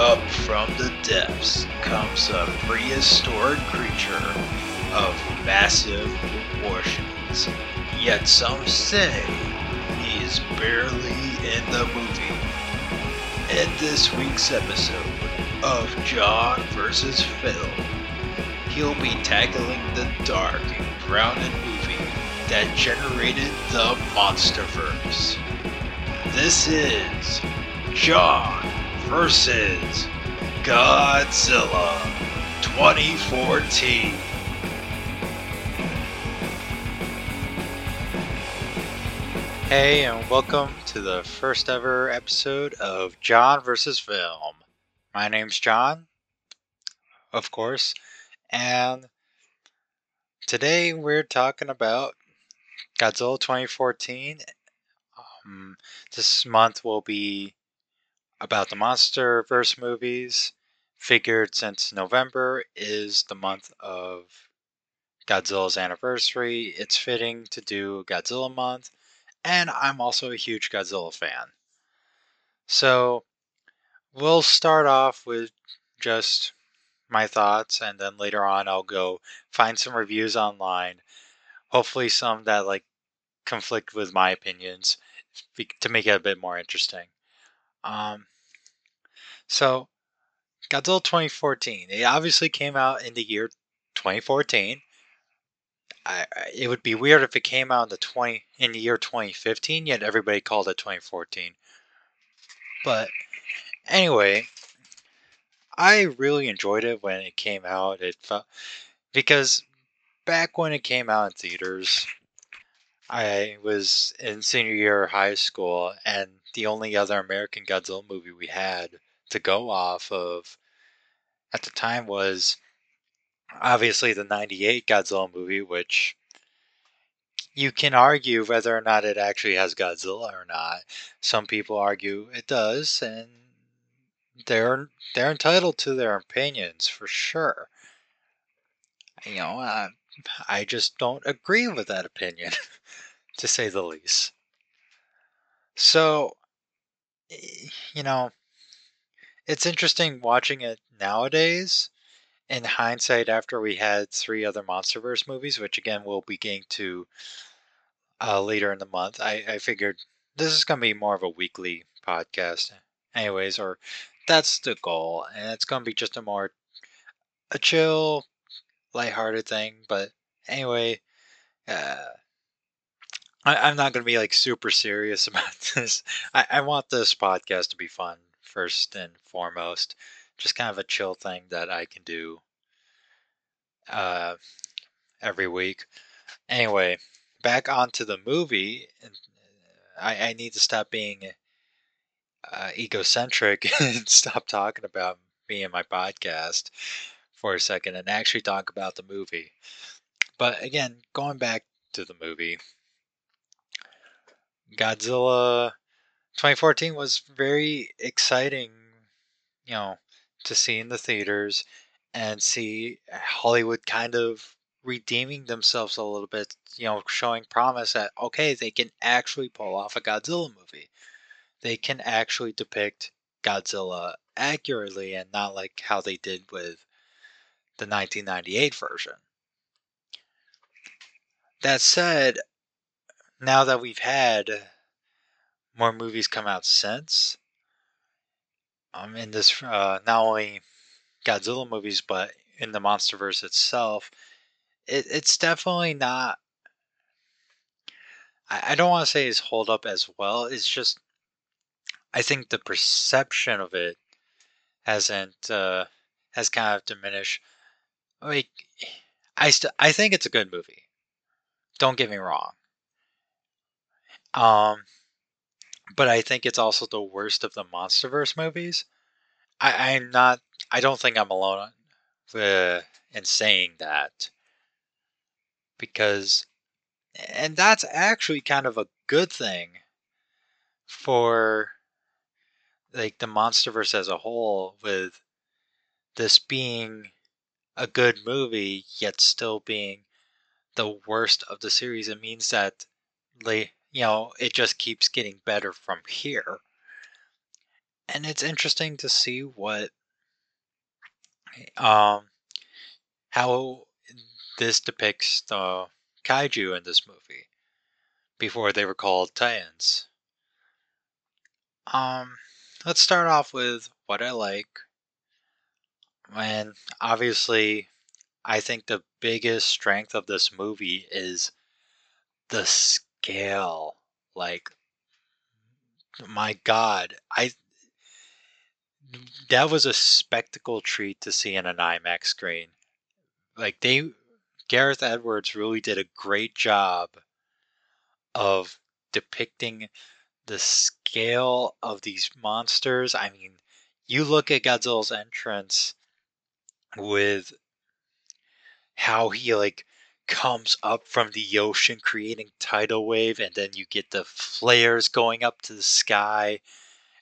Up from the depths comes a prehistoric creature of massive proportions. Yet some say he is barely in the movie. In this week's episode of John vs. Film, he'll be tackling the dark and grounded movie that generated the Monsterverse. This is John versus Godzilla 2014. Hey, and welcome to the first ever episode of John vs. Film. My name's John, of course, and today we're talking about Godzilla 2014. Um, this month will be about the MonsterVerse movies. Figured since November is the month of Godzilla's anniversary, it's fitting to do Godzilla month, and I'm also a huge Godzilla fan. So, we'll start off with just my thoughts, and then later on, I'll go find some reviews online. Hopefully, some that like conflict with my opinions to make it a bit more interesting. Um, so, Godzilla 2014. It obviously came out in the year 2014. I, it would be weird if it came out in the 20 in the year 2015, yet everybody called it 2014. But anyway, I really enjoyed it when it came out. It felt because back when it came out in theaters, I was in senior year of high school, and the only other American Godzilla movie we had to go off of at the time was obviously the 98 Godzilla movie, which you can argue whether or not it actually has Godzilla or not. Some people argue it does, and they're they're entitled to their opinions for sure. You know, I just don't agree with that opinion, to say the least. So, you know, it's interesting watching it nowadays. In hindsight, after we had three other MonsterVerse movies, which again we'll be getting to uh, later in the month, I, I figured this is going to be more of a weekly podcast, anyways, or that's the goal, and it's going to be just a more a chill, lighthearted thing. But anyway, uh, I, am not going to be like super serious about this. I, I want this podcast to be fun first and foremost. Just kind of a chill thing that I can do uh, every week. Anyway, back onto the movie. I, I need to stop being uh, egocentric and stop talking about me and my podcast for a second and actually talk about the movie. But again, going back to the movie, Godzilla 2014 was very exciting, you know, to see in the theaters and see Hollywood kind of redeeming themselves a little bit, you know, showing promise that, okay, they can actually pull off a Godzilla movie. They can actually depict Godzilla accurately and not like how they did with the 1998 version. That said, now that we've had more movies come out since. Um, in this, uh, not only Godzilla movies, but in the MonsterVerse itself, it, it's definitely not. I, I don't want to say it's hold up as well. It's just, I think the perception of it hasn't uh, has kind of diminished. Like, I st- I think it's a good movie. Don't get me wrong. Um, but I think it's also the worst of the MonsterVerse movies. I, I'm not. I don't think I'm alone uh, in saying that because, and that's actually kind of a good thing for like the MonsterVerse as a whole, with this being a good movie yet still being the worst of the series. It means that like you know, it just keeps getting better from here. and it's interesting to see what um how this depicts the kaiju in this movie before they were called Titans. Um, let's start off with what I like. And obviously, I think the biggest strength of this movie is the scale. Like, my God, I that was a spectacle treat to see in an IMAX screen. Like they, Gareth Edwards really did a great job of depicting the scale of these monsters. I mean, you look at Godzilla's entrance with how he like comes up from the ocean creating tidal wave and then you get the flares going up to the sky.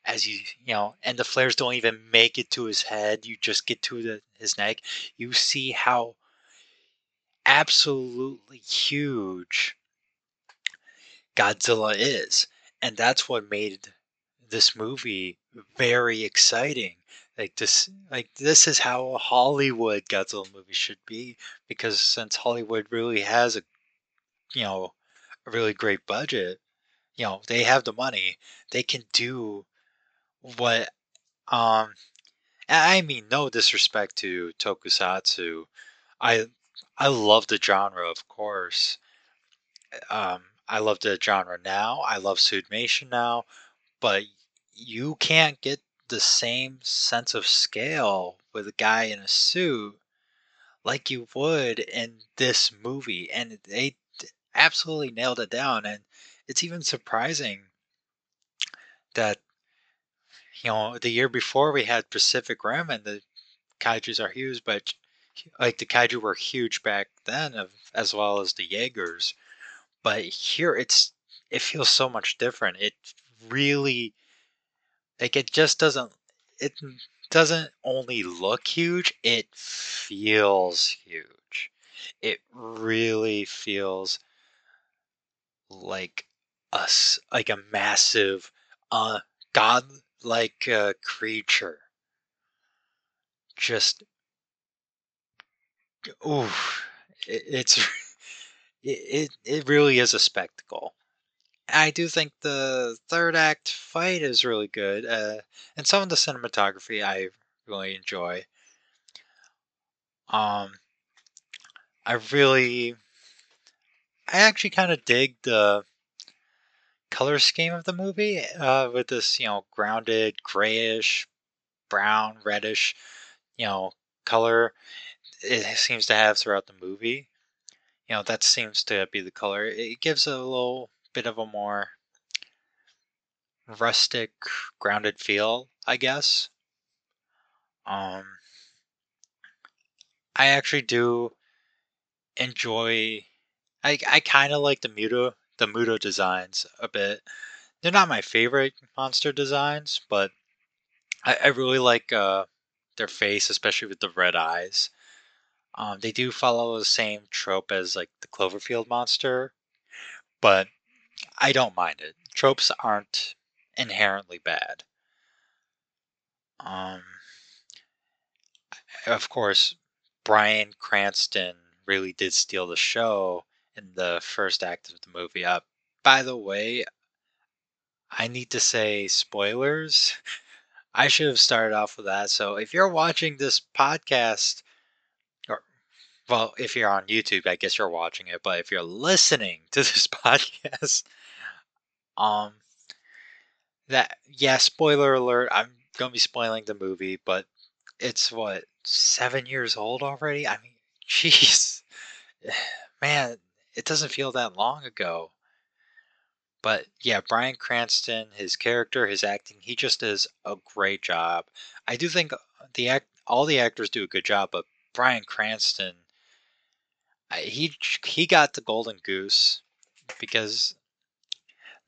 As you you know and the flares don't even make it to his head you just get to the, his neck. You see how absolutely huge Godzilla is and that's what made this movie very exciting like this like this is how a Hollywood Godzilla movie should be because since Hollywood really has a you know a really great budget you know they have the money they can do what um I mean no disrespect to tokusatsu I I love the genre of course um I love the genre now I love Suitmation now but you can't get the same sense of scale with a guy in a suit like you would in this movie and they absolutely nailed it down and it's even surprising that you know the year before we had Pacific Rim and the kaijus are huge but like the kaiju were huge back then of, as well as the Jaegers but here it's it feels so much different. It really like it just doesn't it doesn't only look huge, it feels huge. It really feels like us like a massive uh god-like uh, creature. Just ooh, it, it's it, it really is a spectacle. I do think the third act fight is really good, uh, and some of the cinematography I really enjoy. Um, I really, I actually kind of dig the color scheme of the movie uh, with this, you know, grounded grayish, brown, reddish, you know, color it seems to have throughout the movie. You know, that seems to be the color. It gives a little bit of a more rustic, grounded feel, I guess. Um, I actually do enjoy. I I kind of like the Muto the Muto designs a bit. They're not my favorite monster designs, but I, I really like uh, their face, especially with the red eyes. Um, they do follow the same trope as like the Cloverfield monster, but I don't mind it. Tropes aren't inherently bad. Um, of course, Bryan Cranston really did steal the show in the first act of the movie. Uh, by the way, I need to say spoilers. I should have started off with that. So if you're watching this podcast, or well, if you're on YouTube, I guess you're watching it. But if you're listening to this podcast, um, that yeah, spoiler alert. I'm gonna be spoiling the movie, but it's what seven years old already. I mean, jeez, man, it doesn't feel that long ago. But yeah, Bryan Cranston, his character, his acting, he just does a great job. I do think the act, all the actors do a good job, but Bryan Cranston, he he got the golden goose because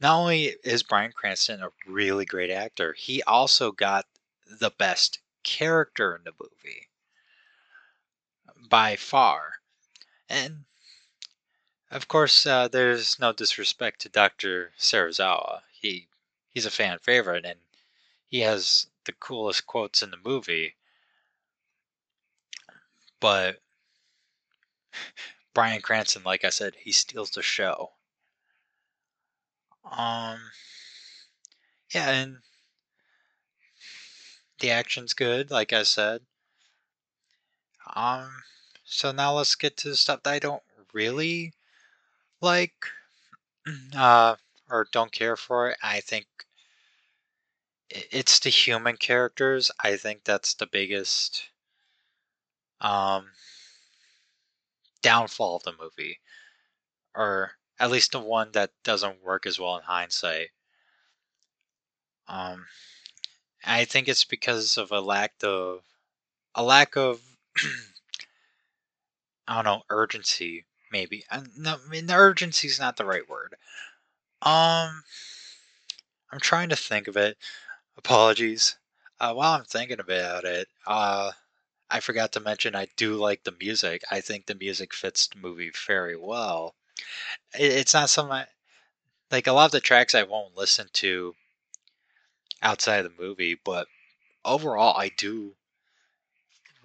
not only is Bryan Cranston a really great actor, he also got the best character in the movie by far. And of course, uh, there's no disrespect to Dr. Serizawa. He he's a fan favorite, and he has the coolest quotes in the movie. But Bryan Cranston, like I said, he steals the show. Um, yeah, and the action's good, like I said. Um, so now let's get to the stuff that I don't really like, uh, or don't care for. I think it's the human characters. I think that's the biggest um, downfall of the movie, or at least the one that doesn't work as well in hindsight. Um, I think it's because of a lack of a lack of I don't know urgency. Maybe uh, no, I mean, urgency is not the right word. Um, I'm trying to think of it. Apologies. Uh, while I'm thinking about it, uh, I forgot to mention I do like the music. I think the music fits the movie very well. It, it's not something like a lot of the tracks I won't listen to outside of the movie, but overall, I do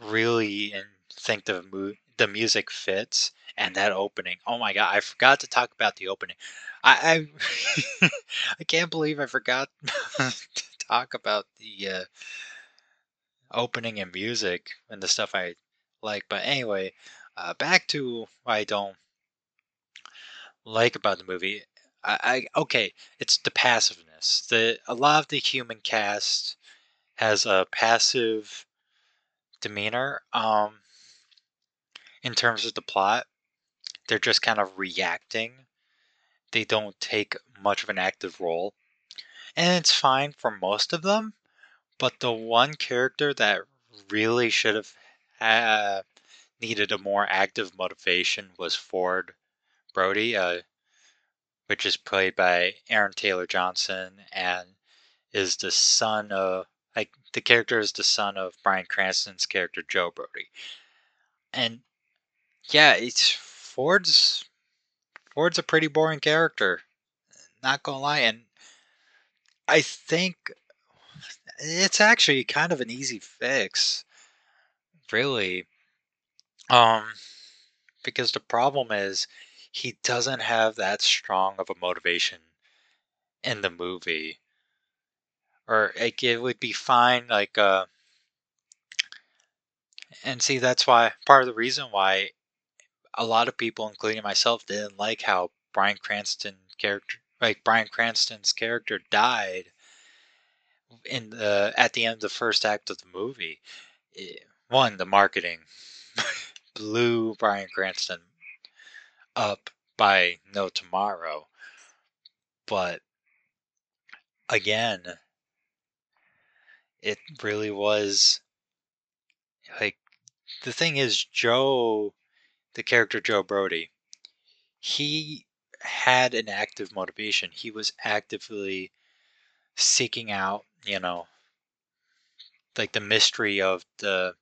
really think the mu- the music fits and that opening. Oh my god, I forgot to talk about the opening. I I, I can't believe I forgot to talk about the uh, opening and music and the stuff I like. But anyway, uh, back to I don't like about the movie. I, I okay, it's the passiveness. The a lot of the human cast has a passive demeanor. Um, in terms of the plot, they're just kind of reacting. They don't take much of an active role, and it's fine for most of them. But the one character that really should have uh, needed a more active motivation was Ford Brody, uh, which is played by Aaron Taylor Johnson and is the son of like the character is the son of Bryan Cranston's character Joe Brody. And yeah, it's Ford's Ford's a pretty boring character. Not gonna lie, and I think it's actually kind of an easy fix. Really. Um because the problem is he doesn't have that strong of a motivation in the movie. Or like it would be fine like uh and see that's why part of the reason why a lot of people including myself didn't like how Bryan Cranston character like Bryan Cranston's character died in the at the end of the first act of the movie. It, one, the marketing blew Bryan Cranston up by no tomorrow. But again, it really was like the thing is Joe the character Joe Brody he had an active motivation. He was actively seeking out, you know, like the mystery of the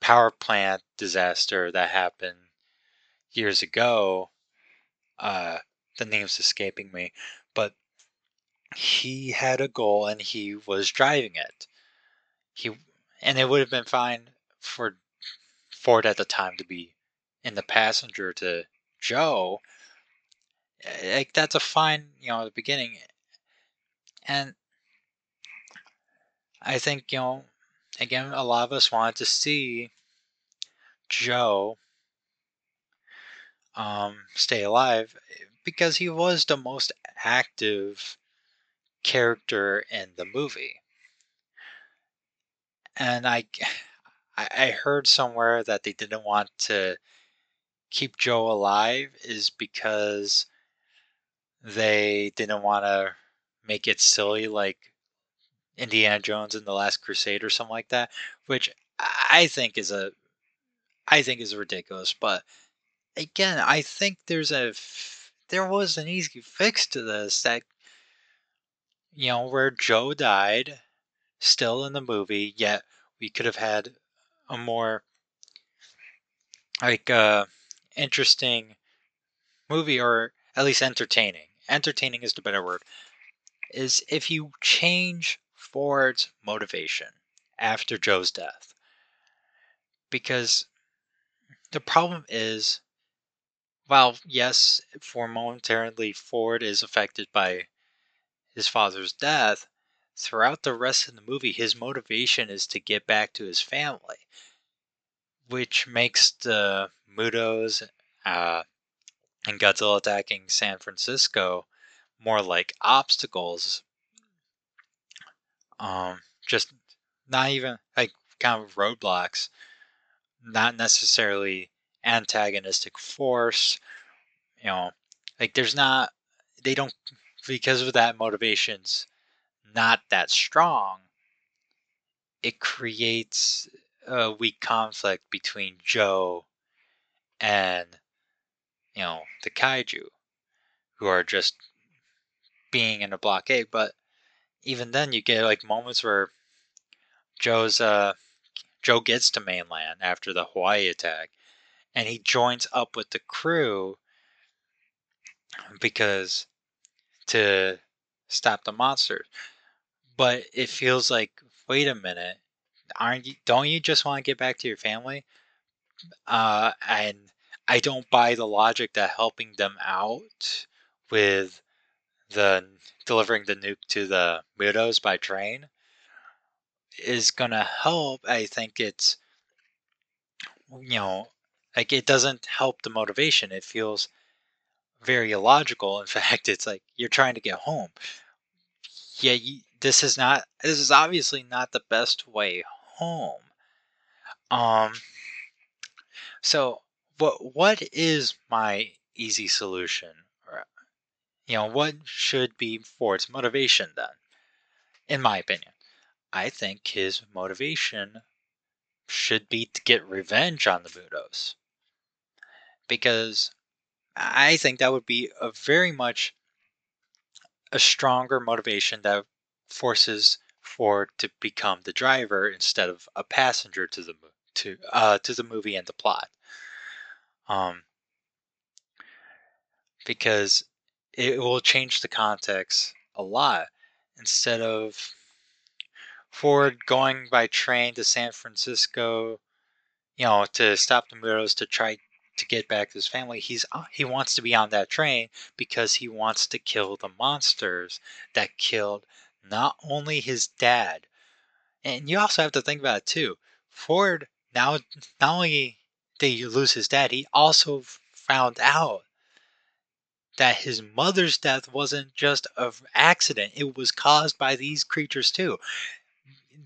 power plant disaster that happened years ago. Uh, the name's escaping me, but he had a goal and he was driving it. He and it would have been fine for Ford at the time to be in the passenger to Joe. Like that's a fine, you know, the beginning. And I think, you know, again, a lot of us wanted to see Joe um, stay alive because he was the most active character in the movie. And I, I heard somewhere that they didn't want to keep Joe alive is because they didn't want to make it silly like Indiana Jones and the Last Crusade or something like that, which I think is a I think is ridiculous. But again, I think there's a there was an easy fix to this that you know where Joe died, still in the movie, yet we could have had a more like uh interesting movie or at least entertaining. Entertaining is the better word. Is if you change Ford's motivation after Joe's death. Because the problem is, while yes, for momentarily Ford is affected by his father's death, throughout the rest of the movie, his motivation is to get back to his family, which makes the Mutos uh, and Godzilla attacking San Francisco more like obstacles. Um, just not even like kind of roadblocks, not necessarily antagonistic force. You know, like there's not, they don't, because of that motivation's not that strong, it creates a weak conflict between Joe and, you know, the kaiju, who are just being in a blockade. But even then, you get like moments where Joe's uh Joe gets to mainland after the Hawaii attack, and he joins up with the crew because to stop the monsters. But it feels like, wait a minute, aren't you? Don't you just want to get back to your family? Uh, and I don't buy the logic that helping them out with the delivering the nuke to the Mutos by train is gonna help. I think it's you know like it doesn't help the motivation. It feels very illogical. In fact, it's like you're trying to get home. Yeah, you, this is not. This is obviously not the best way home. Um. So what what is my easy solution? You know, what should be Ford's motivation then? In my opinion, I think his motivation should be to get revenge on the Mutos. Because I think that would be a very much a stronger motivation that forces Ford to become the driver instead of a passenger to the to uh, to the movie and the plot. Um, because it will change the context a lot. Instead of Ford going by train to San Francisco, you know, to stop the Mutos to try to get back to his family, he's uh, he wants to be on that train because he wants to kill the monsters that killed not only his dad, and you also have to think about it too. Ford now not only did he lose his dad, he also found out that his mother's death wasn't just an accident; it was caused by these creatures too.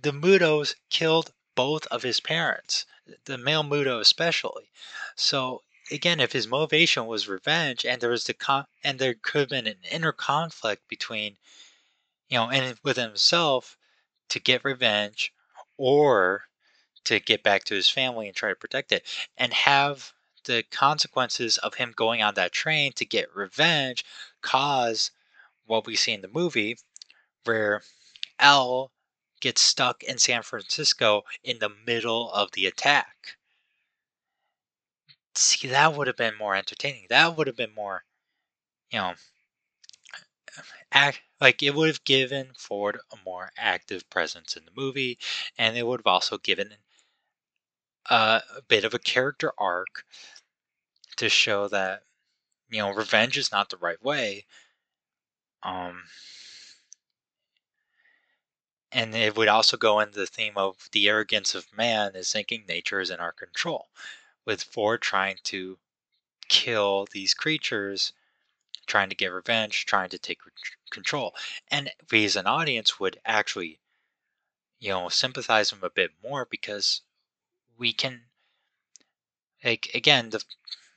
The Mutos killed both of his parents, the male Muto especially. So again, if his motivation was revenge, and there was the con- and there could have been an inner conflict between, you know, and within himself to get revenge, or to get back to his family and try to protect it, and have the consequences of him going on that train to get revenge cause what we see in the movie, where Elle gets stuck in San Francisco in the middle of the attack. See, that would have been more entertaining. That would have been more, you know, act like it would have given Ford a more active presence in the movie, and it would have also given a, a bit of a character arc to show that you know revenge is not the right way. Um, and it would also go into the theme of the arrogance of man is thinking nature is in our control, with Ford trying to kill these creatures, trying to get revenge, trying to take control. And we as an audience would actually, you know, sympathize him a bit more because we can, like, again, the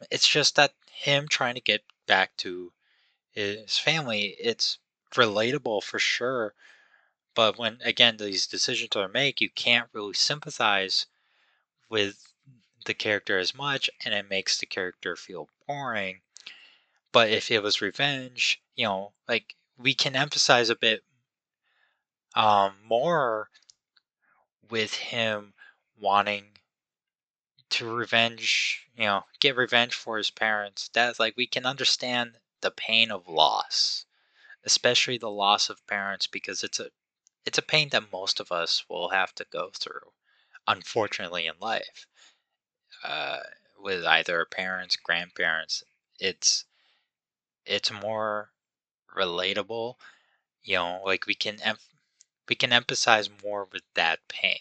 it's just that him trying to get back to his family, it's relatable for sure but when again these decisions are made, you can't really sympathize with the character as much, and it makes the character feel boring. But if it was revenge, you know, like we can emphasize a bit um, more with him wanting to revenge, you know, get revenge for his parents' That's Like we can understand the pain of loss, especially the loss of parents, because it's a it's a pain that most of us will have to go through, unfortunately, in life. Uh, with either parents, grandparents, it's it's more relatable. You know, like we can em- we can empathize more with that pain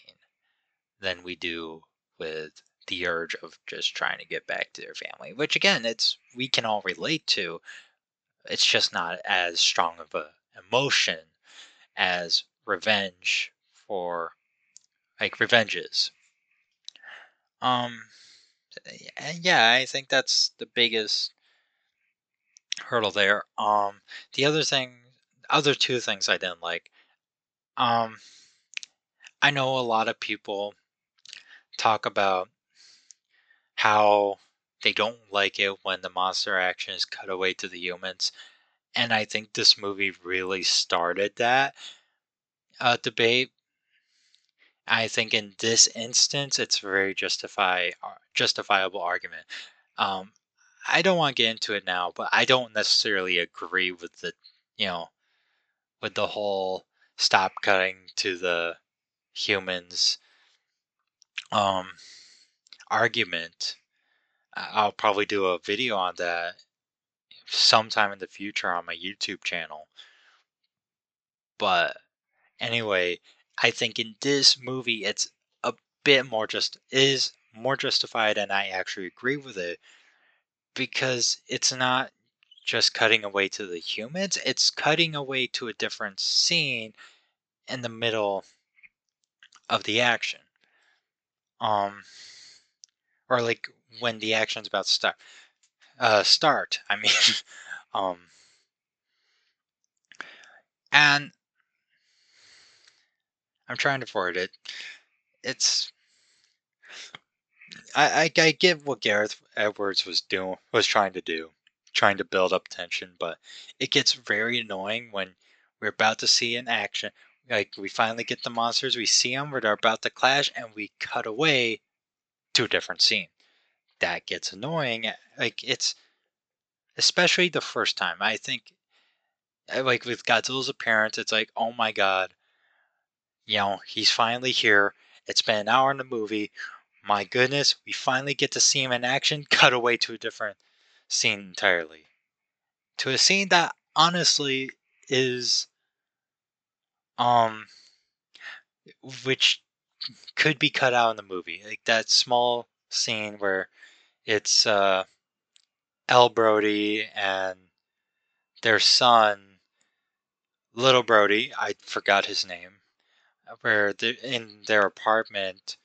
than we do with the urge of just trying to get back to their family. Which again, it's we can all relate to. It's just not as strong of a emotion as revenge for like revenges. Um yeah, I think that's the biggest hurdle there. Um the other thing other two things I didn't like. Um I know a lot of people talk about how they don't like it when the monster action is cut away to the humans. And I think this movie really started that uh, debate. I think in this instance, it's a very justify uh, justifiable argument. Um, I don't want to get into it now, but I don't necessarily agree with the, you know, with the whole stop cutting to the humans um argument. I'll probably do a video on that sometime in the future on my YouTube channel. But anyway, I think in this movie it's a bit more just is more justified and I actually agree with it because it's not just cutting away to the humans, it's cutting away to a different scene in the middle of the action. Um or like when the action's about to start. Uh start, I mean um and I'm trying to forward it. It's I, I I get what Gareth Edwards was doing was trying to do, trying to build up tension, but it gets very annoying when we're about to see an action. Like we finally get the monsters, we see them, they're about to clash, and we cut away to a different scene. That gets annoying. Eh, like it's especially the first time. I think eh, like with Godzilla's appearance, it's like, oh my god, you know, he's finally here. It's been an hour in the movie. My goodness, we finally get to see him in action. Cut away to a different scene entirely. To a scene that honestly is um which could be cut out in the movie. Like that small scene where it's uh Elle Brody and their son little Brody, I forgot his name, where they're in their apartment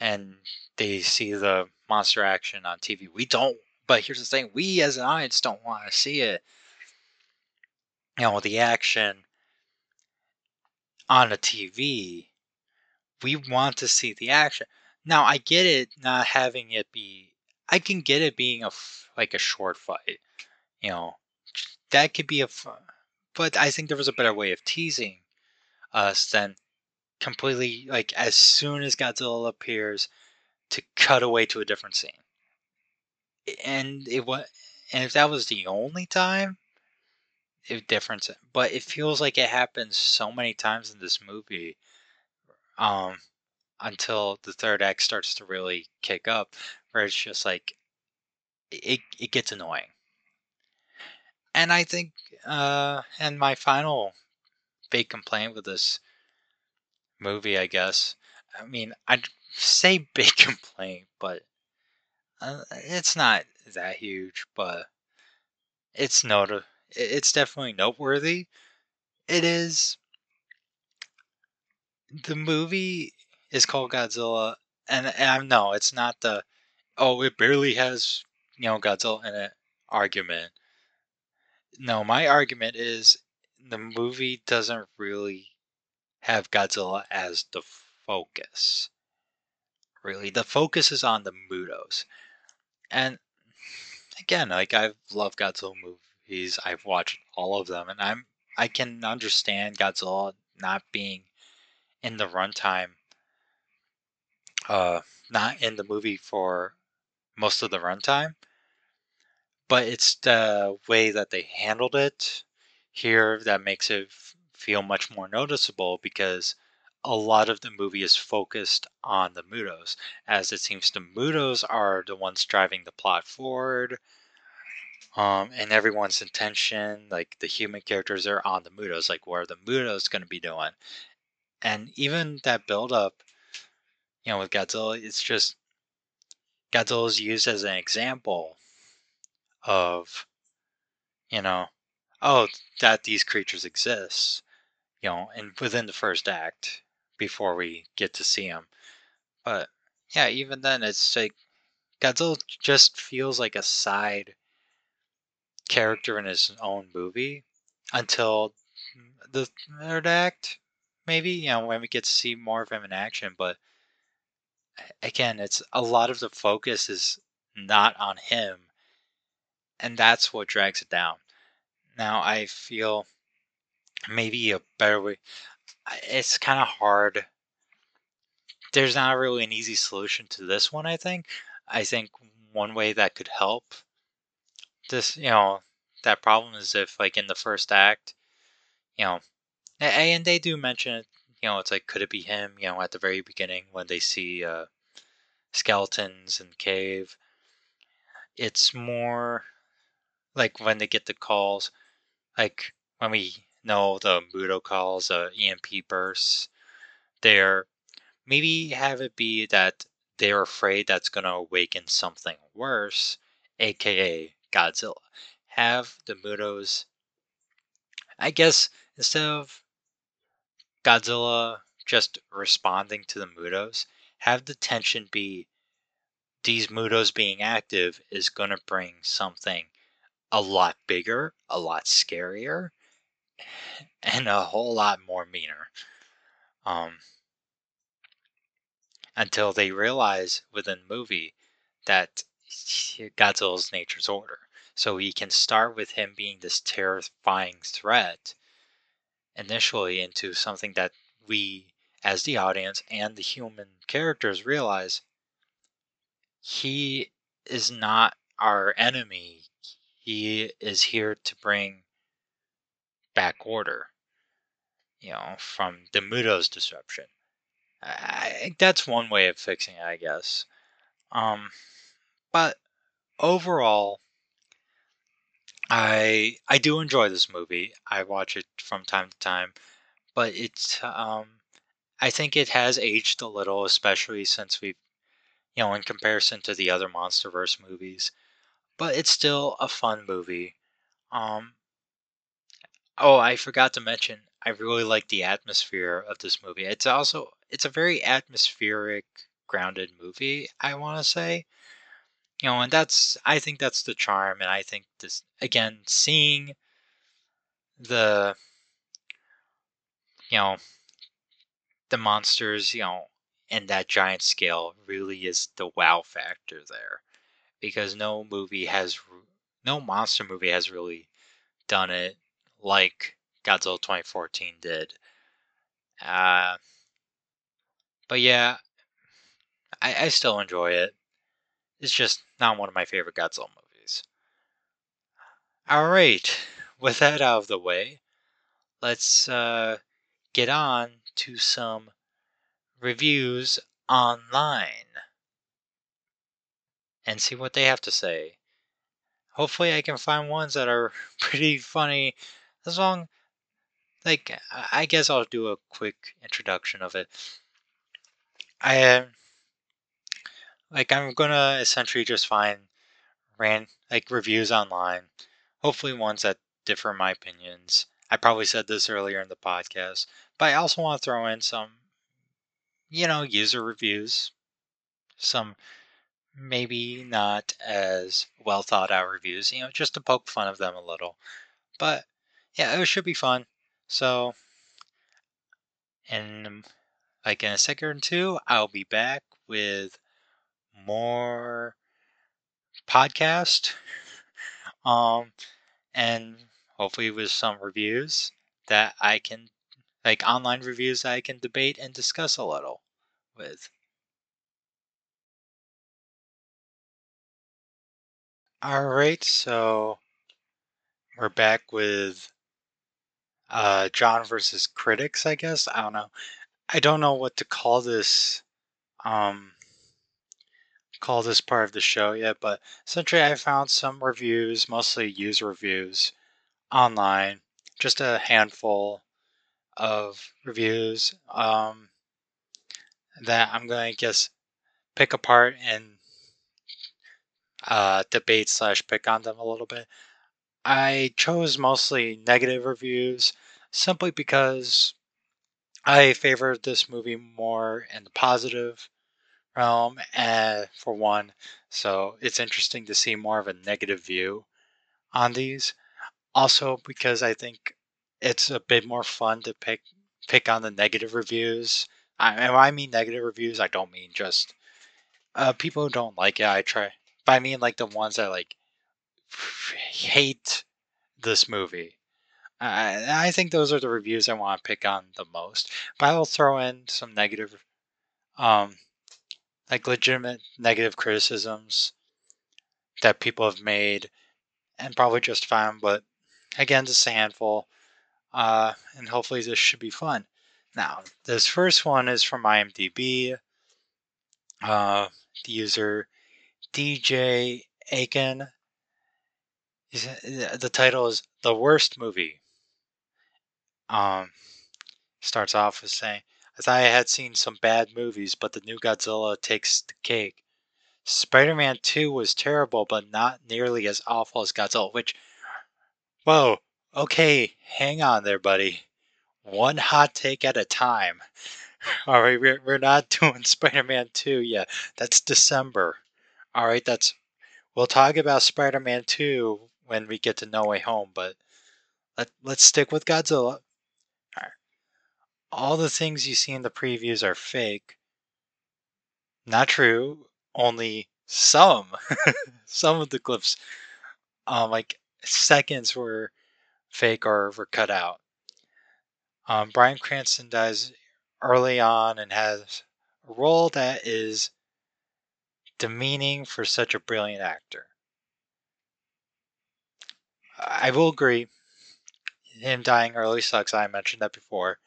and they see the monster action on TV. We don't, but here's the thing: we as an audience don't want to see it. You know, the action on a TV. We want to see the action. Now, I get it not having it be. I can get it being a like a short fight. You know, that could be a. But I think there was a better way of teasing us than completely like as soon as Godzilla appears to cut away to a different scene. And it was and if that was the only time it difference but it feels like it happens so many times in this movie um until the third act starts to really kick up where it's just like it it gets annoying. And I think uh and my final big complaint with this movie, I guess. I mean, I'd say big complaint, but uh, it's not that huge, but it's not it's definitely noteworthy. It is the movie is called Godzilla, and, and know it's not the oh it barely has you know Godzilla in it argument. No, my argument is the movie doesn't really have Godzilla as the focus. Really, the focus is on the MUTOs, and again, like I've loved Godzilla movies. I've watched all of them, and I'm I can understand Godzilla not being in the runtime, uh, not in the movie for most of the runtime, but it's the way that they handled it here that makes it feel much more noticeable because a lot of the movie is focused on the Mutos, as it seems the Mutos are the ones driving the plot forward. Um, and everyone's intention, like the human characters are on the Mutos, like what are the Mutos going to be doing? And even that build up, you know, with Godzilla, it's just Godzilla is used as an example of, you know, oh, that these creatures exist, you know, and within the first act before we get to see him. But yeah, even then, it's like Godzilla just feels like a side character in his own movie until the third act, maybe, you know, when we get to see more of him in action. But again, it's a lot of the focus is not on him, and that's what drags it down. Now, I feel maybe a better way. It's kind of hard. There's not really an easy solution to this one, I think. I think one way that could help this, you know, that problem is if, like, in the first act, you know, and they do mention it, you know, it's like, could it be him, you know, at the very beginning when they see uh, skeletons in cave? It's more like when they get the calls, like when we know the Muto calls, uh, EMP bursts, they're maybe have it be that they're afraid that's going to awaken something worse, aka Godzilla. Have the Mutos, I guess, instead of Godzilla just responding to the Mutos, have the tension be these Mutos being active is going to bring something a lot bigger, a lot scarier, and a whole lot more meaner. Um, until they realize within the movie that Godzilla's nature's order. So we can start with him being this terrifying threat initially into something that we, as the audience and the human characters, realize he is not our enemy. He is here to bring back order, you know, from the disruption. I, that's one way of fixing it, I guess. Um, but overall, I I do enjoy this movie. I watch it from time to time, but it's um, I think it has aged a little, especially since we've you know in comparison to the other MonsterVerse movies. But it's still a fun movie. Um, oh, I forgot to mention, I really like the atmosphere of this movie. It's also it's a very atmospheric, grounded movie. I want to say, you know, and that's I think that's the charm, and I think this again seeing the you know the monsters, you know, and that giant scale really is the wow factor there, because no movie has no monster movie has really done it like Godzilla 2014 did. Uh, but yeah, I, I still enjoy it. It's just not one of my favorite Godzilla movies. Alright, with that out of the way, let's uh, get on to some reviews online and see what they have to say. Hopefully, I can find ones that are pretty funny. As long, like, I guess I'll do a quick introduction of it. I am like I'm gonna essentially just find ran like reviews online, hopefully ones that differ my opinions. I probably said this earlier in the podcast, but I also want to throw in some, you know, user reviews, some maybe not as well thought out reviews, you know, just to poke fun of them a little. But yeah, it should be fun. So, in like in a second or two, I'll be back with more podcast. Um, and hopefully with some reviews that I can, like online reviews that I can debate and discuss a little with. All right, so we're back with uh, John versus critics, I guess. I don't know. I don't know what to call this. Um, call this part of the show yet, but essentially, I found some reviews, mostly user reviews, online. Just a handful of reviews um, that I'm going to guess pick apart and uh, debate slash pick on them a little bit. I chose mostly negative reviews simply because I favored this movie more in the positive realm, and for one, so it's interesting to see more of a negative view on these. Also, because I think it's a bit more fun to pick pick on the negative reviews. I, I mean negative reviews, I don't mean just uh, people who don't like it. I try, but I mean like the ones that like hate this movie. I, I think those are the reviews I want to pick on the most. But I will throw in some negative, um, like legitimate negative criticisms that people have made, and probably just fine. But again, just a handful, uh, and hopefully this should be fun. Now, this first one is from IMDb. Uh, the user DJ Aiken. The title is The Worst Movie. Um, starts off with saying, I thought I had seen some bad movies, but the new Godzilla takes the cake. Spider Man 2 was terrible, but not nearly as awful as Godzilla, which. Whoa, okay, hang on there, buddy. One hot take at a time. All right, we're, we're not doing Spider Man 2 yet. That's December. All right, that's. We'll talk about Spider Man 2 when we get to No Way Home, but let, let's stick with Godzilla all the things you see in the previews are fake. Not true. Only some. some of the clips, um, like seconds, were fake or were cut out. Um, Bryan Cranston dies early on and has a role that is demeaning for such a brilliant actor. I will agree. Him dying early sucks. I mentioned that before.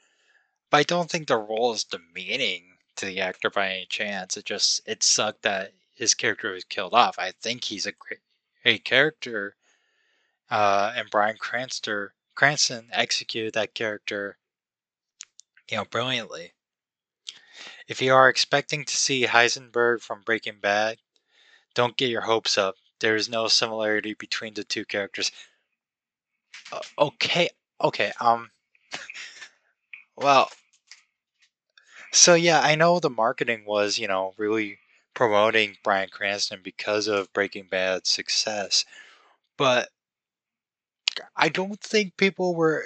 But I don't think the role is demeaning to the actor by any chance. It just it sucked that his character was killed off. I think he's a great, great character, uh, and Bryan Cranston Cranston executed that character, you know, brilliantly. If you are expecting to see Heisenberg from Breaking Bad, don't get your hopes up. There is no similarity between the two characters. Okay, okay, um, well, so yeah, I know the marketing was, you know, really promoting Bryan Cranston because of Breaking Bad's success. But I don't think people were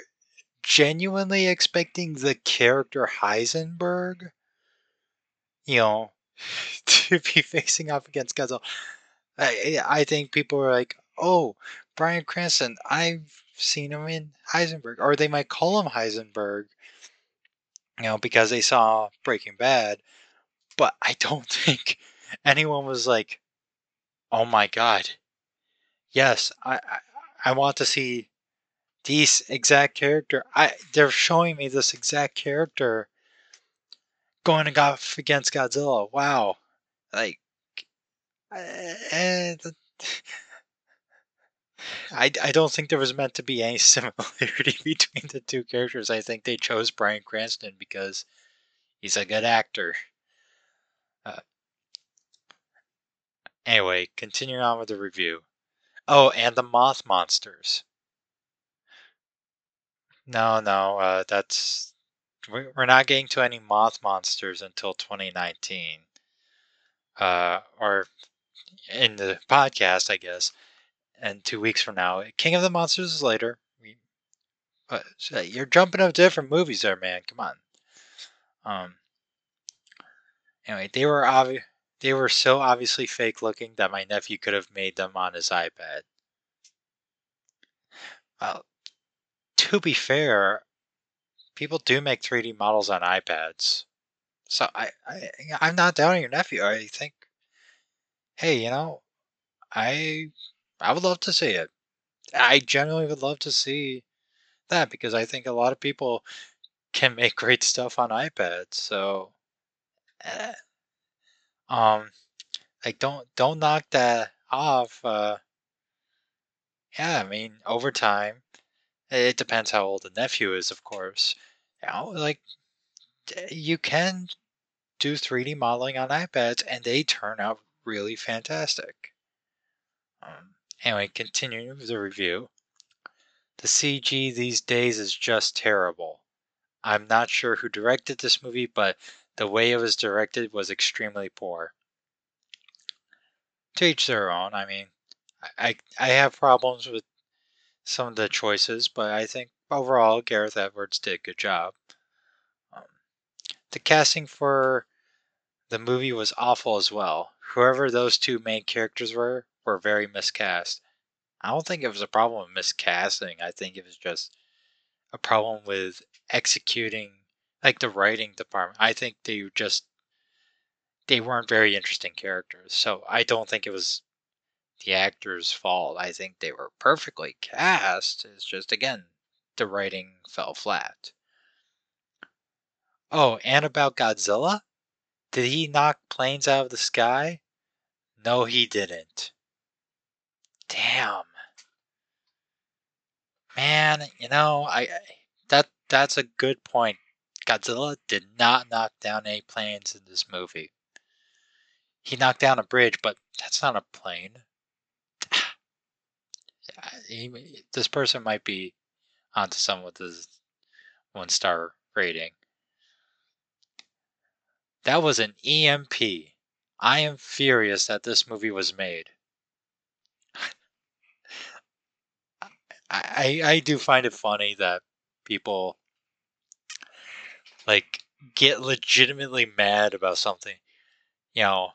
genuinely expecting the character Heisenberg, you know, to be facing off against Godzilla. I, I think people were like, oh, Bryan Cranston, I've seen him in Heisenberg. Or they might call him Heisenberg you know, because they saw Breaking Bad. But I don't think anyone was like, "Oh my god, yes, I I, I want to see this exact character." I they're showing me this exact character going off against Godzilla. Wow, like, uh, I, I don't think there was meant to be any similarity between the two characters. I think they chose Bryan Cranston because he's a good actor. Uh, anyway, continuing on with the review. Oh, and the Moth Monsters. No, no, uh, that's. We're not getting to any Moth Monsters until 2019. Uh, or in the podcast, I guess and two weeks from now. King of the Monsters is later. but you're jumping up different movies there, man. Come on. Um. Anyway, they were obvi- they were so obviously fake looking that my nephew could have made them on his iPad. Well, to be fair, people do make 3D models on iPads. So I, I I'm not doubting your nephew. I think, hey, you know, I I would love to see it. I genuinely would love to see that because I think a lot of people can make great stuff on iPads. So, eh, um, like don't don't knock that off. Uh, yeah, I mean, over time, it depends how old the nephew is, of course. You know, like you can do 3D modeling on iPads, and they turn out really fantastic. Um, anyway, continuing with the review. The CG these days is just terrible. I'm not sure who directed this movie, but the way it was directed was extremely poor. To each their own. I mean, I I have problems with some of the choices, but I think overall Gareth Edwards did a good job. Um, the casting for the movie was awful as well. Whoever those two main characters were were very miscast. I don't think it was a problem with miscasting. I think it was just a problem with executing like the writing department. I think they just they weren't very interesting characters. So I don't think it was the actors' fault. I think they were perfectly cast. It's just again the writing fell flat. Oh, and about Godzilla? Did he knock planes out of the sky? No, he didn't. Damn. Man, you know, I that that's a good point. Godzilla did not knock down any planes in this movie. He knocked down a bridge, but that's not a plane. he, this person might be onto some with his one star rating. That was an EMP. I am furious that this movie was made. I, I do find it funny that people like get legitimately mad about something, you know,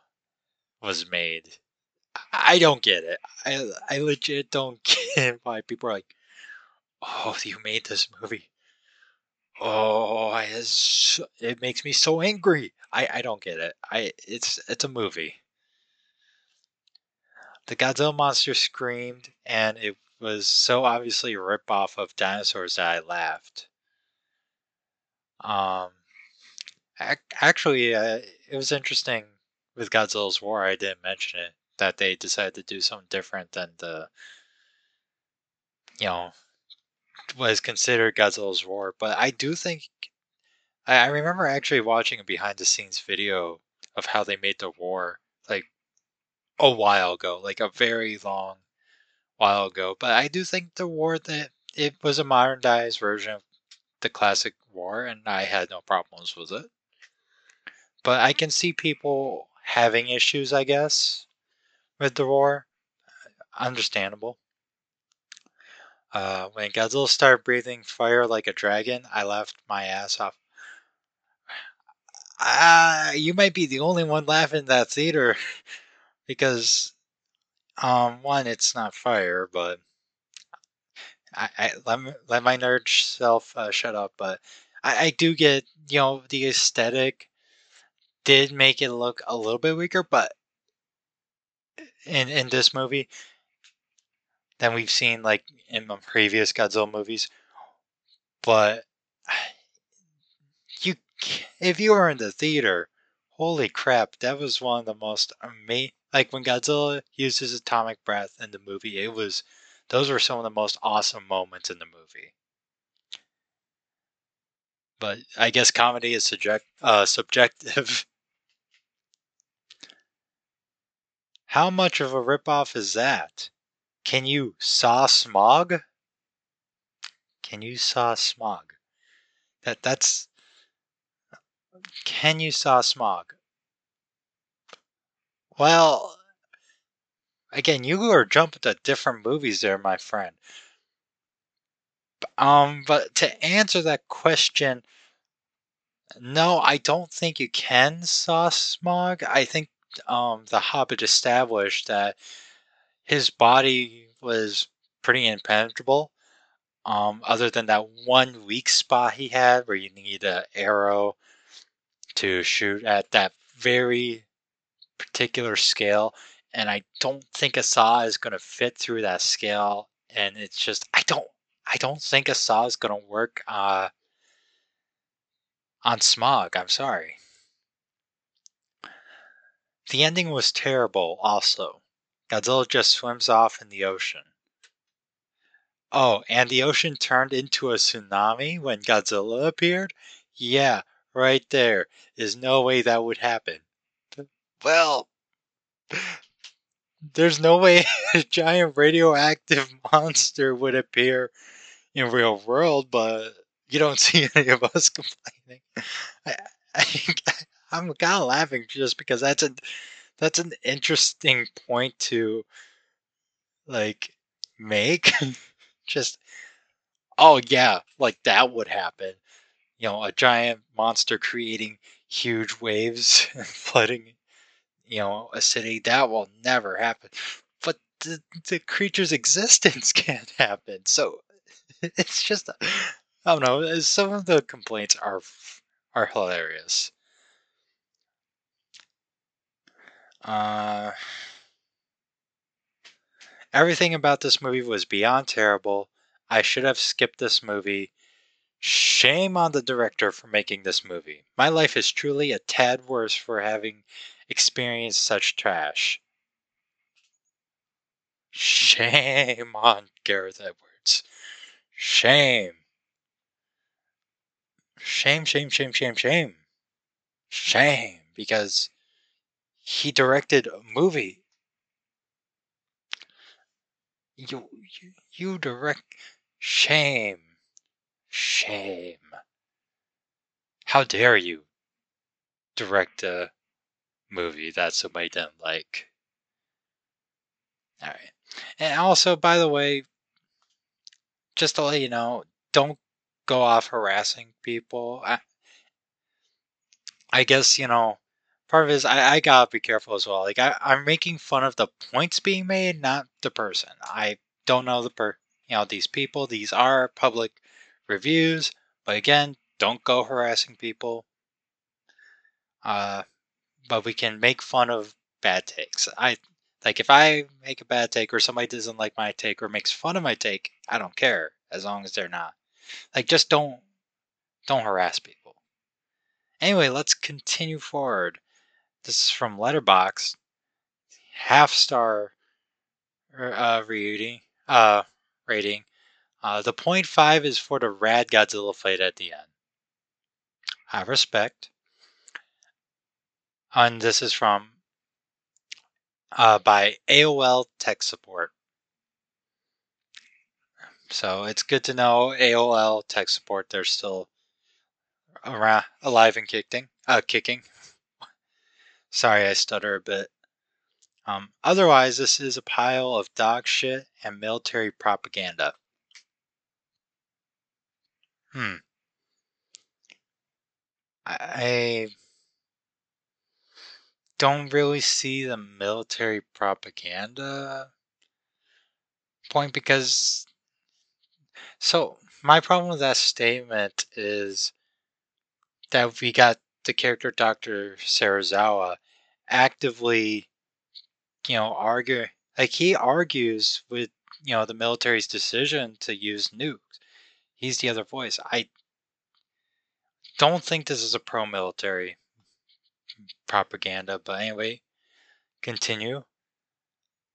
was made. I don't get it. I I legit don't get why people are like, "Oh, you made this movie." Oh, it makes me so angry. I I don't get it. I it's it's a movie. The Godzilla monster screamed, and it was so obviously a ripoff of dinosaurs that I laughed. Um, actually, uh, it was interesting with Godzilla's War. I didn't mention it that they decided to do something different than the, you know, was considered Godzilla's War. But I do think I, I remember actually watching a behind the scenes video of how they made the war like a while ago, like a very long while ago. But I do think the war that it was a modernized version of the classic war, and I had no problems with it. But I can see people having issues, I guess, with the war. Understandable. Uh, when Godzilla started breathing fire like a dragon, I laughed my ass off. Uh, you might be the only one laughing in that theater because, um, one, it's not fire, but I, I let, me, let my nerd self uh, shut up. But I, I do get, you know, the aesthetic did make it look a little bit weaker, but in in this movie than we've seen like in the previous Godzilla movies. But you, if you were in the theater, holy crap, that was one of the most amazing. Like when Godzilla used his atomic breath in the movie, it was those were some of the most awesome moments in the movie. But I guess comedy is subject uh, subjective. How much of a ripoff is that? Can you saw Smaug? Can you saw Smaug? That that's can you saw Smaug? Well, again, you are jumping to different movies there, my friend. Um, but to answer that question, no, I don't think you can saw Smaug. I think um, the Hobbit established that his body was pretty impenetrable. Um, other than that one weak spot he had where you need an arrow to shoot at that very particular scale. And I don't think a saw is going to fit through that scale. And it's just, I don't, I don't think a saw is gonna work uh, on Smaug. I'm sorry. The ending was terrible. Also, Godzilla just swims off in the ocean. Oh, and the ocean turned into a tsunami when Godzilla appeared? Yeah, right there. There's no way that would happen. Well, there's no way a giant radioactive monster would appear in real world, but you don't see any of us complaining. I, I, I'm kind of laughing just because that's a that's an interesting point to like make. just oh yeah, like that would happen. You know, a giant monster creating huge waves and flooding, you know, a city. That will never happen. But the, the creature's existence can't happen. So it's just I don't know. Some of the complaints are are hilarious. Uh, everything about this movie was beyond terrible. I should have skipped this movie. Shame on the director for making this movie. My life is truly a tad worse for having experienced such trash. Shame on Gareth Edwards. Shame. Shame, shame, shame, shame, shame. Shame. Because he directed a movie. You, you, you direct. Shame. Shame. How dare you direct a movie that somebody didn't like? Alright. And also, by the way, just to let you know, don't go off harassing people. I, I guess, you know, part of it is I, I gotta be careful as well. Like I, I'm making fun of the points being made, not the person. I don't know the per you know, these people. These are public reviews, but again, don't go harassing people. Uh but we can make fun of bad takes. I like if I make a bad take or somebody doesn't like my take or makes fun of my take, I don't care as long as they're not. Like just don't don't harass people. Anyway, let's continue forward. This is from Letterboxd. Half star uh, rating. Uh, rating. Uh, the point five is for the rad Godzilla fight at the end. I respect. And this is from uh, by AOL Tech Support. So it's good to know AOL Tech Support. They're still around, alive and kicking. Uh, kicking. Sorry, I stutter a bit. Um, otherwise, this is a pile of dog shit and military propaganda. Hmm. I don't really see the military propaganda point because. So, my problem with that statement is that we got the character Dr. Serizawa actively, you know, argue like he argues with you know the military's decision to use nukes. He's the other voice. I don't think this is a pro-military propaganda, but anyway, continue.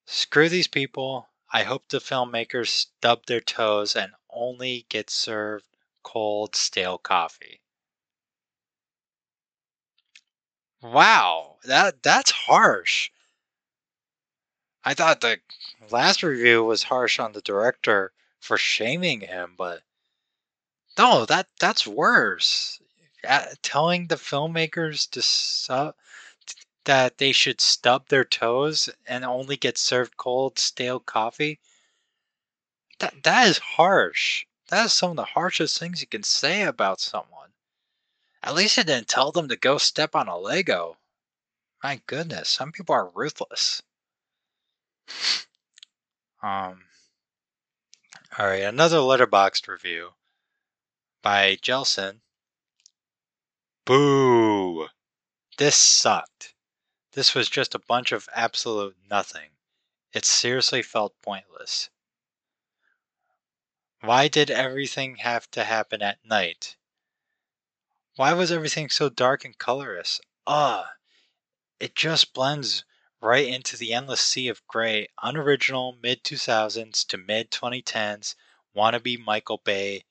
Screw these people. I hope the filmmakers stub their toes and only get served cold, stale coffee. Wow, that that's harsh. I thought the last review was harsh on the director for shaming him, but no, that that's worse. Telling the filmmakers to sub that they should stub their toes and only get served cold, stale coffee. That that is harsh. That is some of the harshest things you can say about someone. At least it didn't tell them to go step on a Lego. My goodness, some people are ruthless. Um. All right, another Letterboxd review by Jelson. Boo! This sucked. This was just a bunch of absolute nothing. It seriously felt pointless. Why did everything have to happen at night? Why was everything so dark and colorless? Ugh! It just blends right into the endless sea of gray, unoriginal mid 2000s to mid 2010s wannabe Michael Bay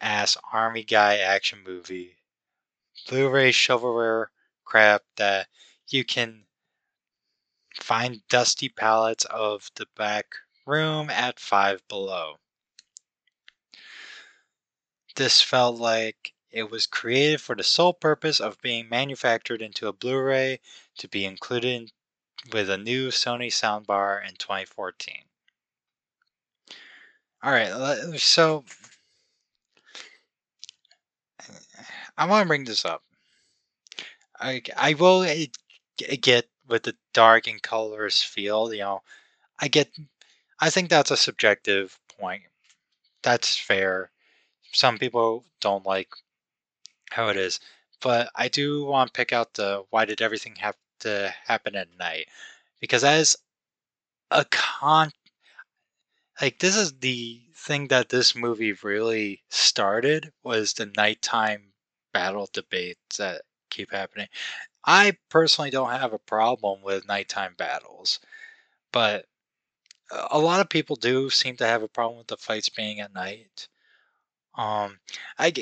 ass army guy action movie. Blu ray shovelware crap that you can find dusty pallets of the back room at Five Below. This felt like it was created for the sole purpose of being manufactured into a Blu ray to be included with a new Sony soundbar in 2014. Alright, so I want to bring this up. I, I will eh, get with the dark and colorless feel, you know, I get, I think that's a subjective point. That's fair. Some people don't like how it is, but I do want to pick out the why did everything have to happen at night? Because as a con, like this is the thing that this movie really started was the nighttime battle debates that keep happening. I personally don't have a problem with nighttime battles, but a lot of people do seem to have a problem with the fights being at night. Um, I,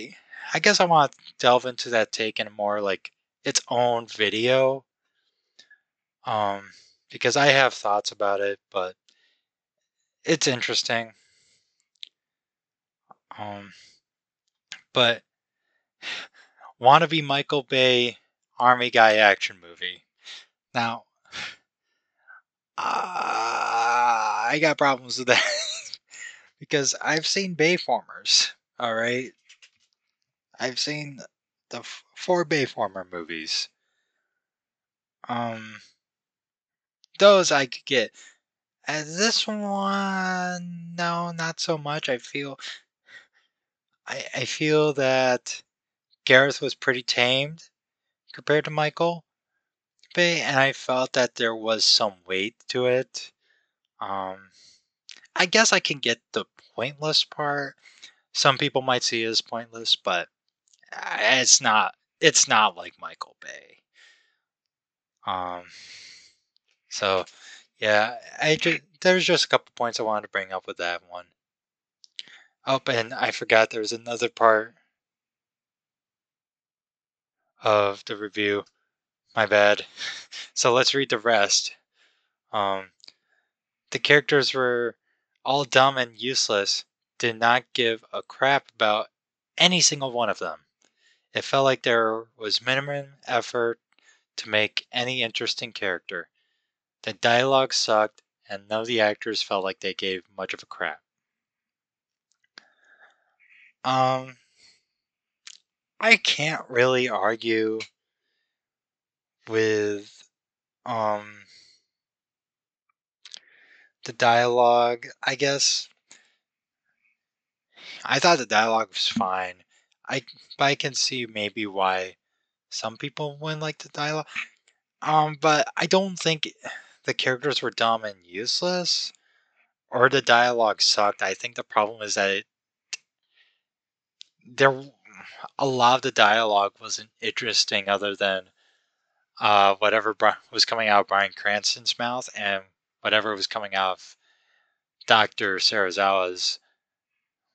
I guess I want to delve into that take in more like its own video. Um, because I have thoughts about it, but it's interesting. Um, but wannabe Michael Bay army guy action movie. Now, uh, I got problems with that because I've seen Bayformers. All right, I've seen the f- four Bayformer movies. Um, those I could get. And this one, no, not so much. I feel, I, I feel that Gareth was pretty tamed compared to Michael Bay, and I felt that there was some weight to it. Um, I guess I can get the pointless part. Some people might see it as pointless, but uh, it's not. It's not like Michael Bay. Um, so yeah, I just there's just a couple points I wanted to bring up with that one. Oh, and I forgot there was another part of the review. My bad. So let's read the rest. Um, the characters were all dumb and useless, did not give a crap about any single one of them. It felt like there was minimum effort to make any interesting character. The dialogue sucked, and none of the actors felt like they gave much of a crap. Um, I can't really argue with um the dialogue, I guess. I thought the dialogue was fine. I but I can see maybe why some people wouldn't like the dialogue. Um, but I don't think the characters were dumb and useless, or the dialogue sucked. I think the problem is that it, there a lot of the dialogue wasn't interesting, other than uh, whatever was coming out of Bryan Cranston's mouth and whatever was coming out of Doctor Serizawa's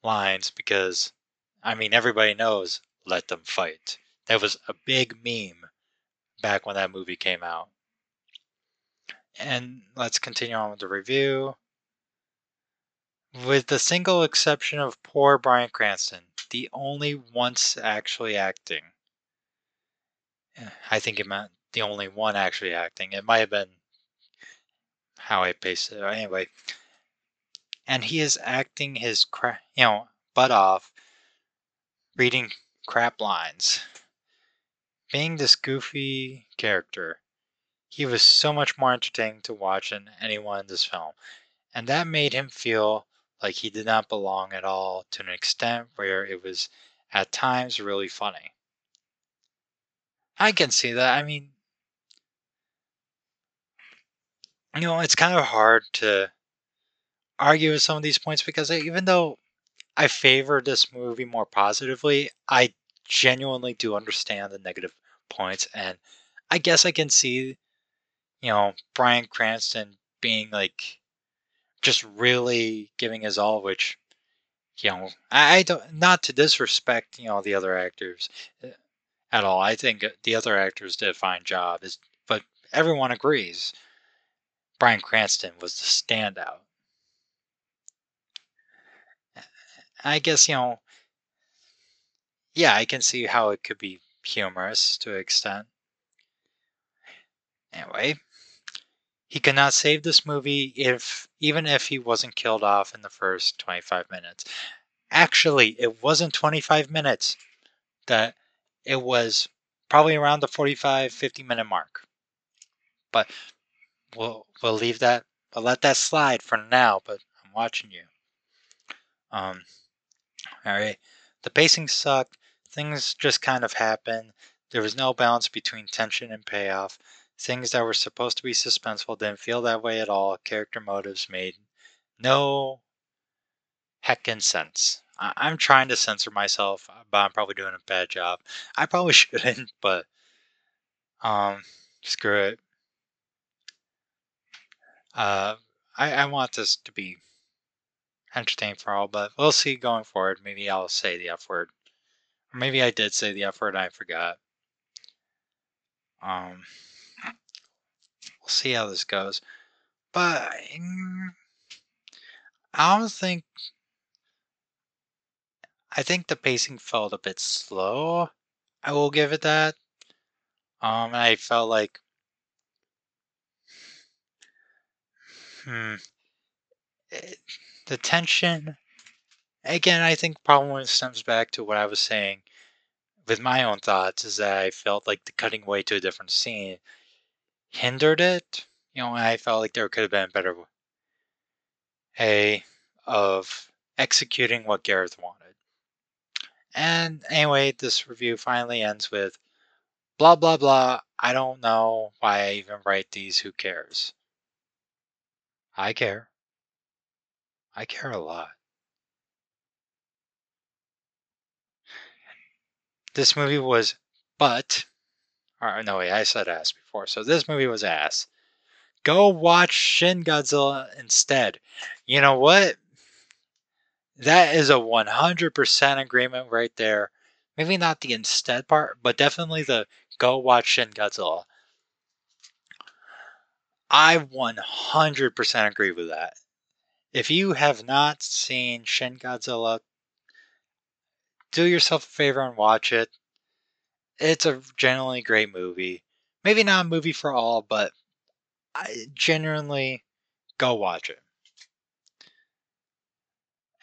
lines. Because I mean, everybody knows "Let them fight." That was a big meme back when that movie came out. And let's continue on with the review. With the single exception of poor Bryan Cranston, the only once actually acting. Eh, I think it meant the only one actually acting. It might have been how I paced it. Anyway, and he is acting his cra- you know butt off, reading crap lines. Being this goofy character, he was so much more entertaining to watch than anyone in this film, and that made him feel like he did not belong at all to an extent where it was at times really funny. I can see that. I mean, you know, it's kind of hard to argue with some of these points because even though I favor this movie more positively, I genuinely do understand the negative points, and I guess I can see, you know, Bryan Cranston being like just really giving his all, which you know, I, don't not to disrespect you know the other actors uh, at all. I think the other actors did a fine job, is but everyone agrees Bryan Cranston was the standout. I guess you know, yeah, I can see how it could be humorous to an extent. Anyway, he could not save this movie if even if he wasn't killed off in the first 25 minutes. Actually, it wasn't 25 minutes. That it was probably around the 45 50 minute mark. But we'll we'll leave that I'll let that slide for now, but I'm watching you. Um alright. The pacing sucked. Things just kind of happened. There was no balance between tension and payoff. Things that were supposed to be suspenseful didn't feel that way at all. Character motives made no heckin' sense. I- am trying to censor myself, but I'm probably doing a bad job. I probably shouldn't, but um, screw it. Uh, I, I want this to be entertaining for all, but we'll see going forward. Maybe I'll say the F word. Or maybe I did say the F word, I forgot. Um, see how this goes. But mm, I don't think. I think the pacing felt a bit slow. I will give it that. Um, I felt like. Hmm. It, the tension. Again, I think probably stems back to what I was saying with my own thoughts is that I felt like the cutting away to a different scene hindered it. You know, I felt like there could have been a better way of executing what Gareth wanted. And anyway, this review finally ends with blah blah blah. I don't know why I even write these. Who cares? I care. I care a lot. This movie was but or uh, no wait, I said ass before. So this movie was ass. Go watch Shin Godzilla instead. You know what? That is a 100% agreement right there. Maybe not the instead part, but definitely the go watch Shin Godzilla. I 100% agree with that. If you have not seen Shin Godzilla, do yourself a favor and watch it. It's a genuinely great movie. Maybe not a movie for all, but I genuinely go watch it.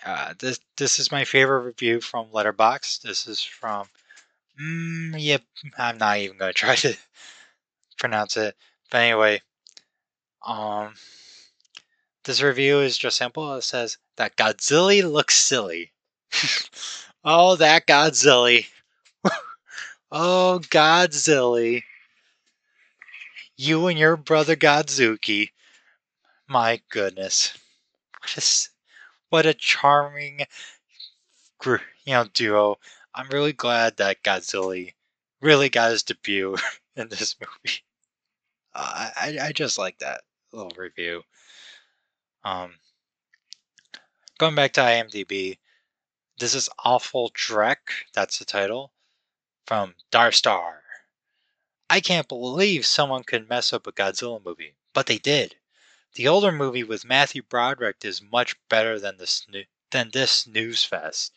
Uh, this this is my favorite review from Letterboxd. This is from mm, yep. I'm not even gonna try to pronounce it. But anyway, um, this review is just simple. It says that Godzilla looks silly. oh, that Godzilla. oh, Godzilla. You and your brother Godzooky. My goodness. What a, what a charming you know, duo. I'm really glad that Godzilla really got his debut in this movie. Uh, I, I just like that little review. Um, going back to IMDb, this is Awful Drek, that's the title, from Darstar. I can't believe someone could mess up a Godzilla movie, but they did. The older movie with Matthew Broderick is much better than this than this news fest.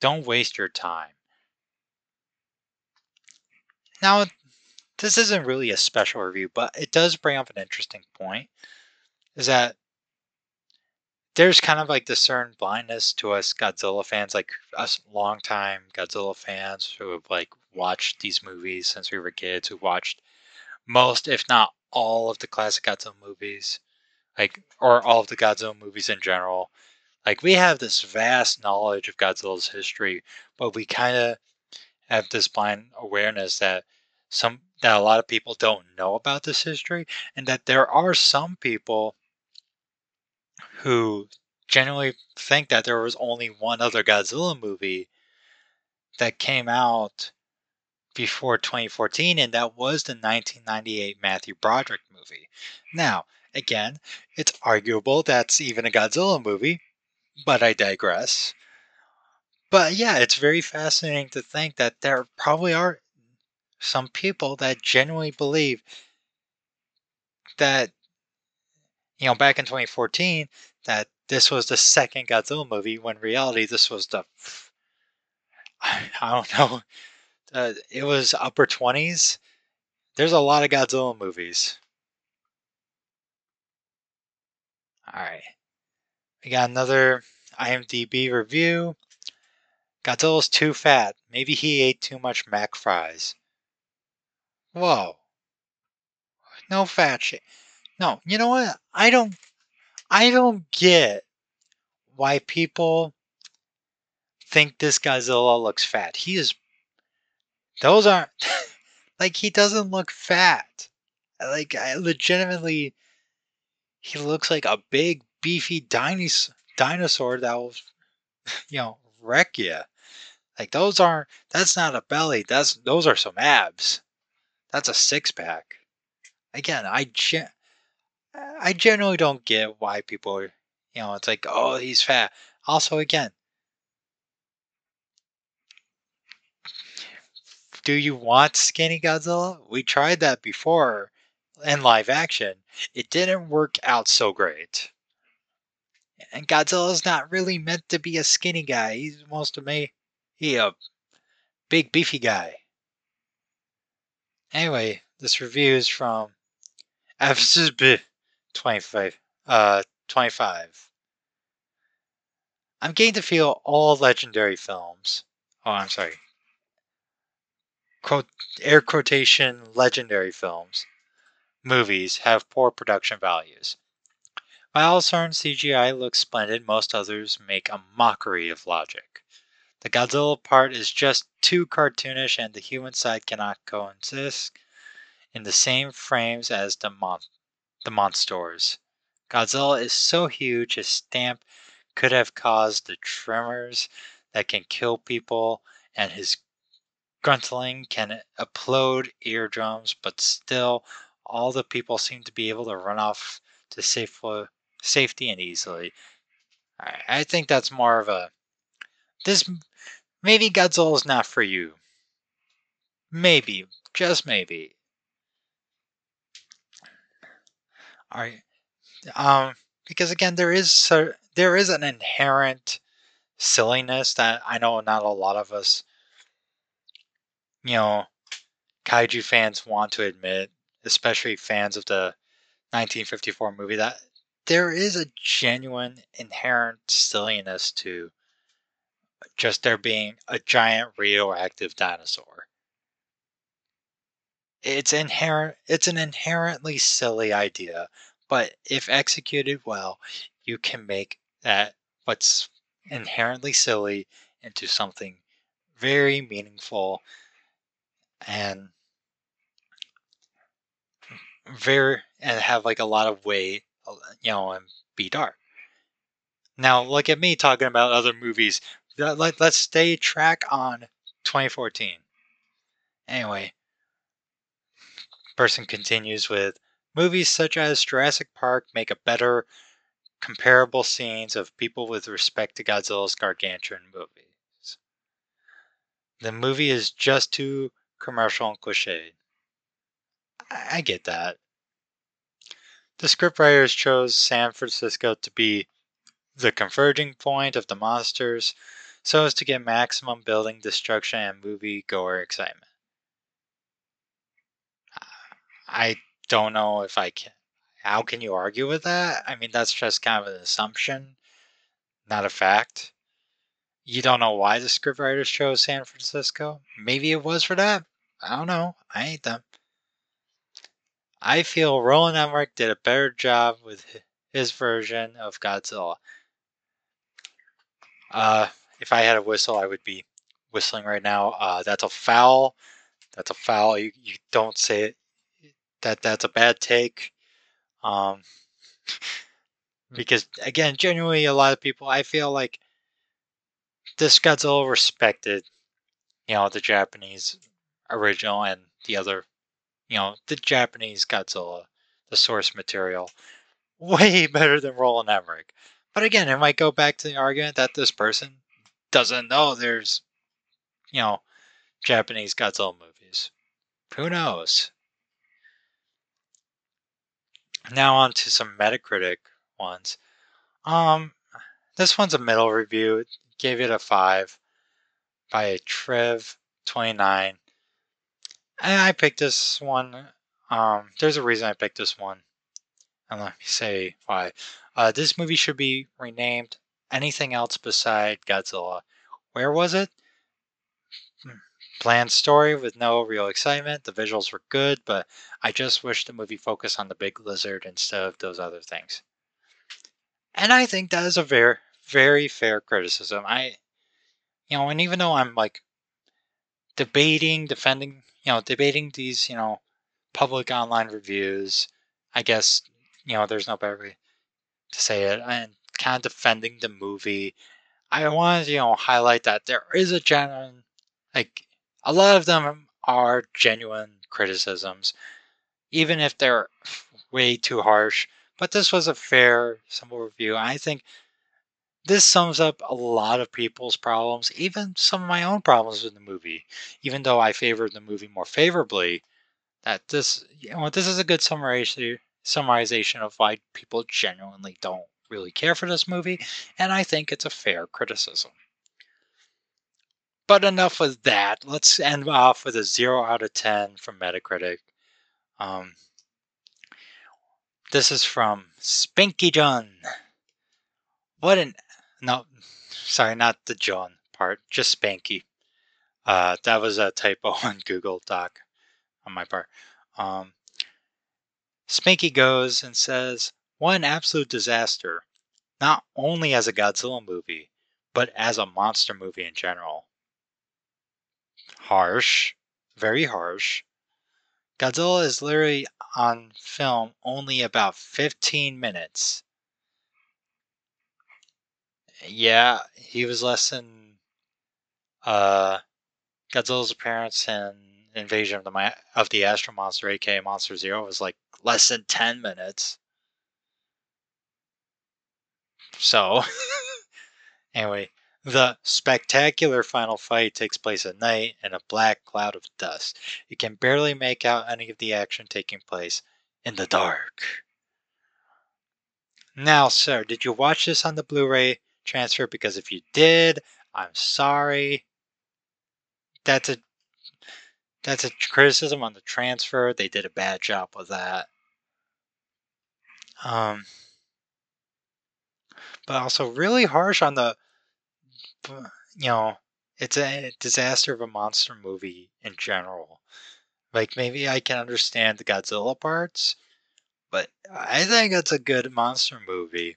Don't waste your time. Now, this isn't really a special review, but it does bring up an interesting point. Is that there's kind of like this certain blindness to us Godzilla fans, like us longtime Godzilla fans who have like watched these movies since we were kids, who watched most, if not all, of the classic Godzilla movies, like or all of the Godzilla movies in general. Like we have this vast knowledge of Godzilla's history, but we kind of have this blind awareness that some that a lot of people don't know about this history, and that there are some people who generally think that there was only one other Godzilla movie that came out before 2014, and that was the 1998 Matthew Broderick movie. Now, again, it's arguable that's even a Godzilla movie, but I digress. But yeah, it's very fascinating to think that there probably are some people that genuinely believe that, you know, back in 2014, that this was the second Godzilla movie, when reality, this was the, I don't know, uh, it was upper 20s. There's a lot of Godzilla movies. Alright. We got another IMDb review. Godzilla's too fat. Maybe he ate too much mac fries. Whoa. No fat shit. No, you know what? I don't I don't get why people think this Godzilla looks fat. He is those aren't like he doesn't look fat. Like I legitimately he looks like a big beefy dinosaur dinosaur that will you know wreck you. Like those aren't that's not a belly. That's those are some abs. That's a six pack. Again, I gen- I generally don't get why people you know, it's like, oh, he's fat. Also, again, do you want skinny Godzilla? We tried that before in live action. It didn't work out so great. And Godzilla's not really meant to be a skinny guy. He's most of me, he a big beefy guy. Anyway, this review is from FSB 25. Uh, 25. I'm getting to feel all legendary films. Oh, I'm sorry. Quote, air quotation legendary films. Movies have poor production values. While certain CGI looks splendid, most others make a mockery of logic. The Godzilla part is just too cartoonish, and the human side cannot coexist in the same frames as the, mon- the monsters. Godzilla is so huge, his stamp could have caused the tremors that can kill people, and his grunting can upload eardrums, but still, all the people seem to be able to run off to safe, safety and easily. I, think that's more of a. This. Maybe Godzilla is not for you. Maybe. Just maybe. Alright. Um, because again, there is there is an inherent silliness that I know not a lot of us you know, kaiju fans want to admit, especially fans of the 1954 movie, that there is a genuine inherent silliness to just there being a giant radioactive dinosaur. It's inherent it's an inherently silly idea, but if executed well, you can make that what's inherently silly into something very meaningful and very and have like a lot of weight, uh, you know, and be dark. Now look at me talking about other movies. Let, let's stay track on 2014. Anyway, person continues with movies such as Jurassic Park make a better comparable scenes of people with respect to Godzilla's gargantuan movies. The movie is just too commercial and cliched. I, get that. The scriptwriters chose San Francisco to be the converging point of the monsters so as to get maximum building destruction and movie-goer excitement. I don't know if I can. How can you argue with that? I mean, that's just kind of an assumption, not a fact. You don't know why the scriptwriters chose San Francisco? Maybe it was for that. I don't know. I ain't them. I feel Roland Emmerich did a better job with his version of Godzilla. Uh, if I had a whistle, I would be whistling right now. Uh, that's a foul. That's a foul. You, you don't say it. That that's a bad take. Um, because again, genuinely, a lot of people, I feel like this Godzilla respected, you know, the Japanese original and the other, you know, the Japanese Godzilla, the source material, way better than Roland Emmerich. But again, it might go back to the argument that this person doesn't know there's, you know, Japanese Godzilla movies. Who knows? Now on to some Metacritic ones. Um, this one's a middle review. Gave it a five by a Trev29. And I picked this one. Um, there's a reason I picked this one. And let me say why. Uh, this movie should be renamed anything else beside Godzilla. Where was it? Bland story with no real excitement. The visuals were good, but I just wish the movie focused on the big lizard instead of those other things. And I think that is a very, very fair criticism. I, you know, and even though I'm like debating, defending, you know, debating these, you know, public online reviews, I guess, you know, there's no better way to say it, and kind of defending the movie. I want to, you know, highlight that there is a genuine, like, a lot of them are genuine criticisms, even if they're way too harsh. But this was a fair, simple review. I think this sums up a lot of people's problems, even some of my own problems with the movie. Even though I favored the movie more favorably, that this, you know, this is a good summarization of why people genuinely don't really care for this movie, and I think it's a fair criticism. But enough with that. Let's end off with a 0 out of 10 from Metacritic. Um, this is from Spanky John. What an. No, sorry, not the John part, just Spanky. Uh, that was a typo on Google Doc on my part. Um, Spanky goes and says, What an absolute disaster. Not only as a Godzilla movie, but as a monster movie in general. Harsh. Very harsh. Godzilla is literally on film only about 15 minutes. Yeah, he was less than uh, Godzilla's appearance in Invasion of the of the Astro Monster, aka Monster Zero, was like less than 10 minutes. So, anyway, the spectacular final fight takes place at night in a black cloud of dust. You can barely make out any of the action taking place in the dark. Now, sir, did you watch this on the Blu ray transfer? Because if you did, I'm sorry. That's a that's a criticism on the transfer. They did a bad job with that. Um, but also really harsh on the, you know, it's a disaster of a monster movie in general. Like maybe I can understand the Godzilla parts, but I think it's a good monster movie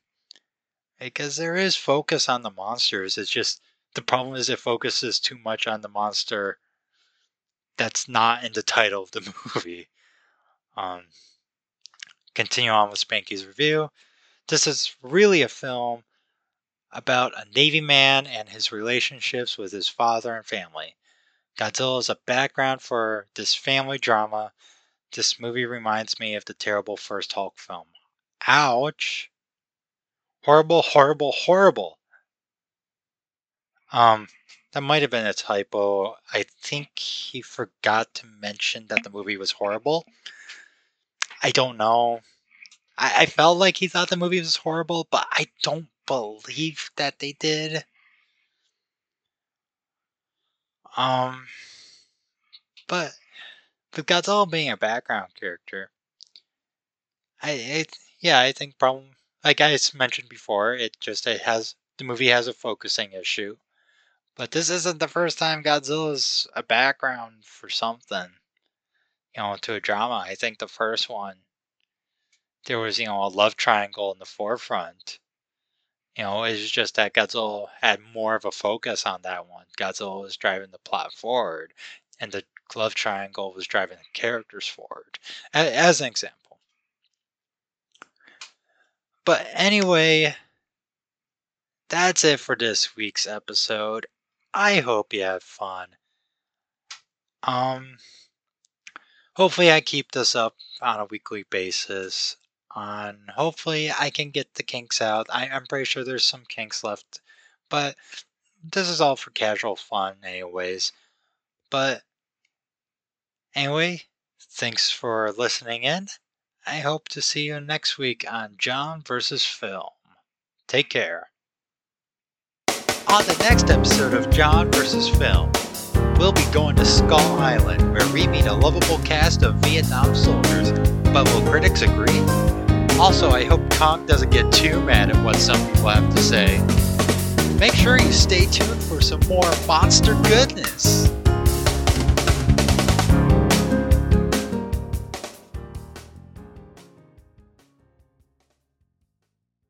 because there is focus on the monsters. It's just the problem is it focuses too much on the monster that's not in the title of the movie. Um, continue on with Spanky's review. This is really a film about a Navy man and his relationships with his father and family. Godzilla is a background for this family drama. This movie reminds me of the terrible first Hulk film. Ouch! Horrible, horrible, horrible! Um, that might have been a typo. I think he forgot to mention that the movie was horrible. I don't know. I, I felt like he thought the movie was horrible, but I don't believe that they did. Um, but with Godzilla being a background character, I, it, yeah, I think problem like I mentioned before, it just it has the movie has a focusing issue, but this isn't the first time Godzilla's a background for something, you know, to a drama. I think the first one there was, you know, a love triangle in the forefront. You know, it's just that Godzilla had more of a focus on that one. Godzilla was driving the plot forward, and the love triangle was driving the characters forward, as an example. But anyway, that's it for this week's episode. I hope you had fun. Um, hopefully I keep this up on a weekly basis. On hopefully I can get the kinks out. I, I'm pretty sure there's some kinks left, but this is all for casual fun, anyways. But anyway, thanks for listening in. I hope to see you next week on John versus Film. Take care. On the next episode of John vs. Film, we'll be going to Skull Island, where we meet a lovable cast of Vietnam soldiers. But will critics agree? Also, I hope Kong doesn't get too mad at what some people have to say. Make sure you stay tuned for some more monster goodness.